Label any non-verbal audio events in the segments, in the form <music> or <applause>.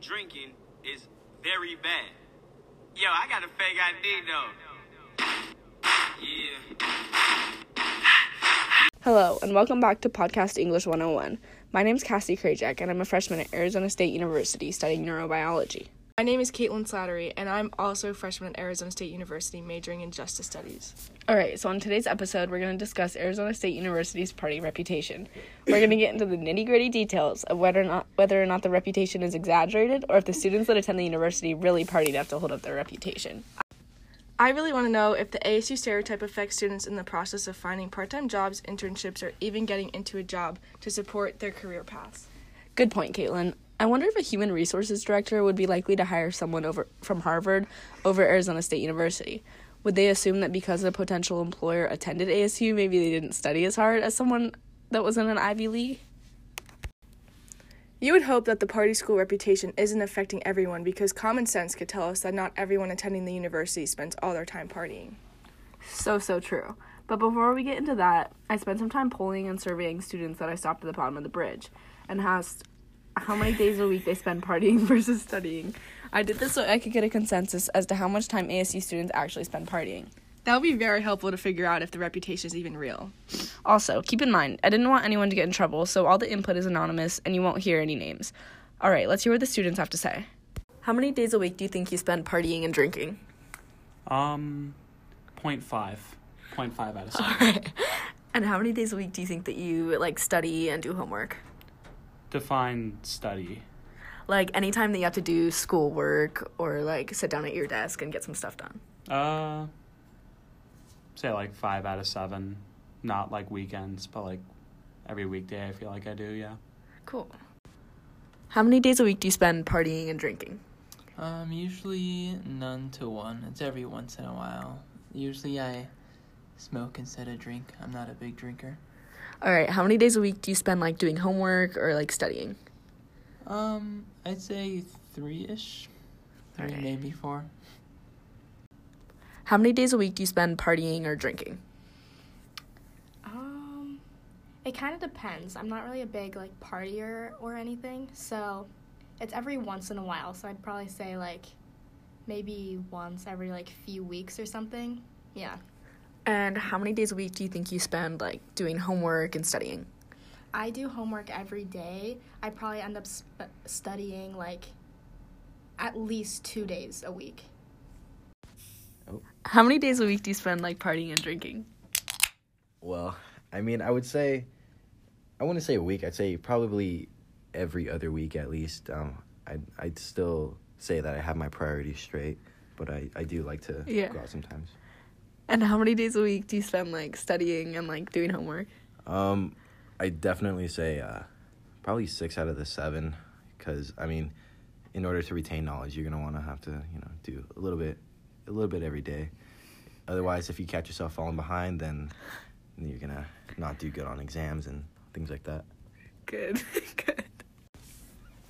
drinking is very bad. Yo, I got a fake ID though. Yeah. Hello, and welcome back to Podcast English 101. My name is Cassie Krajak, and I'm a freshman at Arizona State University studying neurobiology. My name is Caitlin Slattery, and I'm also a freshman at Arizona State University, majoring in justice studies. All right, so on today's episode, we're going to discuss Arizona State University's party reputation. We're going to get into the nitty gritty details of whether or not whether or not the reputation is exaggerated, or if the students that attend the university really party enough to hold up their reputation. I really want to know if the ASU stereotype affects students in the process of finding part time jobs, internships, or even getting into a job to support their career paths. Good point, Caitlin. I wonder if a human resources director would be likely to hire someone over from Harvard over Arizona State University. Would they assume that because a potential employer attended ASU, maybe they didn't study as hard as someone that was in an Ivy League? You would hope that the party school reputation isn't affecting everyone because common sense could tell us that not everyone attending the university spends all their time partying. So, so true. But before we get into that, I spent some time polling and surveying students that I stopped at the bottom of the bridge and asked how many days a week they spend partying <laughs> versus studying. I did this so I could get a consensus as to how much time ASU students actually spend partying. That would be very helpful to figure out if the reputation is even real. Also, keep in mind, I didn't want anyone to get in trouble, so all the input is anonymous and you won't hear any names. All right, let's hear what the students have to say. How many days a week do you think you spend partying and drinking? Um, 0.5. 0.5 out of 7. All right. <laughs> And how many days a week do you think that you like study and do homework? Define study. Like anytime that you have to do schoolwork or like sit down at your desk and get some stuff done. Uh, say like 5 out of 7. Not like weekends, but like every weekday I feel like I do, yeah. Cool. How many days a week do you spend partying and drinking? Um, usually none to one. It's every once in a while. Usually I smoke instead of drink. I'm not a big drinker. All right, how many days a week do you spend like doing homework or like studying? Um, I'd say three ish. Three, Alright. maybe four. How many days a week do you spend partying or drinking? Um, it kind of depends. I'm not really a big like partier or anything, so it's every once in a while. So I'd probably say like maybe once every like few weeks or something. Yeah. And how many days a week do you think you spend like doing homework and studying? I do homework every day. I probably end up sp- studying like at least 2 days a week. How many days a week do you spend like partying and drinking? Well, I mean, I would say, I wouldn't say a week. I'd say probably every other week at least. Um, I'd, I'd still say that I have my priorities straight, but I, I do like to Yeah. go out sometimes. And how many days a week do you spend like studying and like doing homework? Um, I definitely say uh, probably six out of the seven, because I mean, in order to retain knowledge, you're gonna want to have to you know do a little bit, a little bit every day. Otherwise, if you catch yourself falling behind, then you're gonna not do good on exams and things like that. Good, <laughs> good.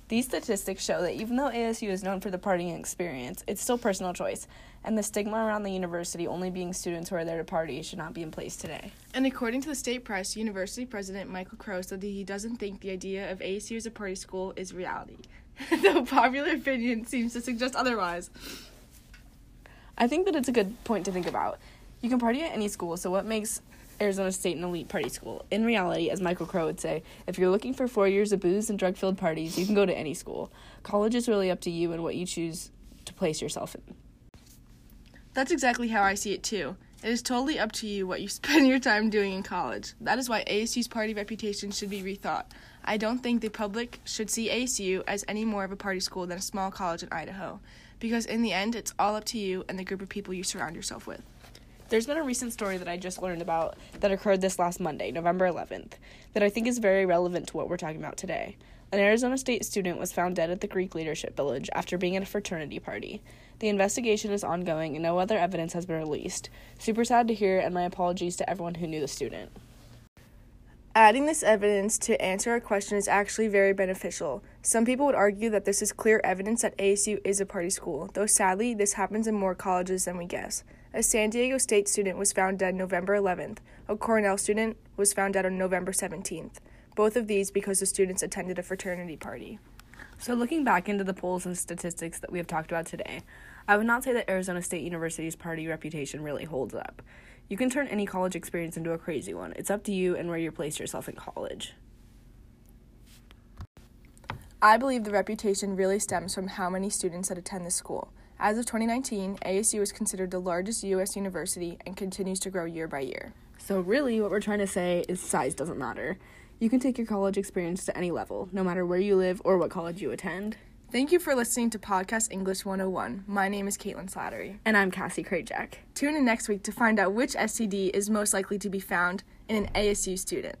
These statistics show that even though ASU is known for the partying experience, it's still personal choice, and the stigma around the university only being students who are there to party should not be in place today. And according to the state press, university president Michael Crow said that he doesn't think the idea of ASU as a party school is reality. <laughs> Though popular opinion seems to suggest otherwise. I think that it's a good point to think about. You can party at any school, so what makes Arizona State an elite party school? In reality, as Michael Crow would say, if you're looking for four years of booze and drug filled parties, you can go to any school. College is really up to you and what you choose to place yourself in. That's exactly how I see it too. It is totally up to you what you <laughs> spend your time doing in college. That is why ASU's party reputation should be rethought. I don't think the public should see ASU as any more of a party school than a small college in Idaho, because in the end, it's all up to you and the group of people you surround yourself with. There's been a recent story that I just learned about that occurred this last Monday, November 11th, that I think is very relevant to what we're talking about today. An Arizona State student was found dead at the Greek Leadership Village after being at a fraternity party. The investigation is ongoing and no other evidence has been released. Super sad to hear, and my apologies to everyone who knew the student. Adding this evidence to answer our question is actually very beneficial. Some people would argue that this is clear evidence that ASU is a party school, though sadly, this happens in more colleges than we guess. A San Diego State student was found dead November 11th. A Cornell student was found dead on November 17th. Both of these because the students attended a fraternity party. So, looking back into the polls and statistics that we have talked about today, I would not say that Arizona State University's party reputation really holds up. You can turn any college experience into a crazy one. It's up to you and where you place yourself in college. I believe the reputation really stems from how many students that attend the school. As of 2019, ASU is considered the largest U.S. university and continues to grow year by year. So, really, what we're trying to say is size doesn't matter. You can take your college experience to any level, no matter where you live or what college you attend. Thank you for listening to Podcast English 101. My name is Caitlin Slattery. And I'm Cassie Krajak. Tune in next week to find out which STD is most likely to be found in an ASU student.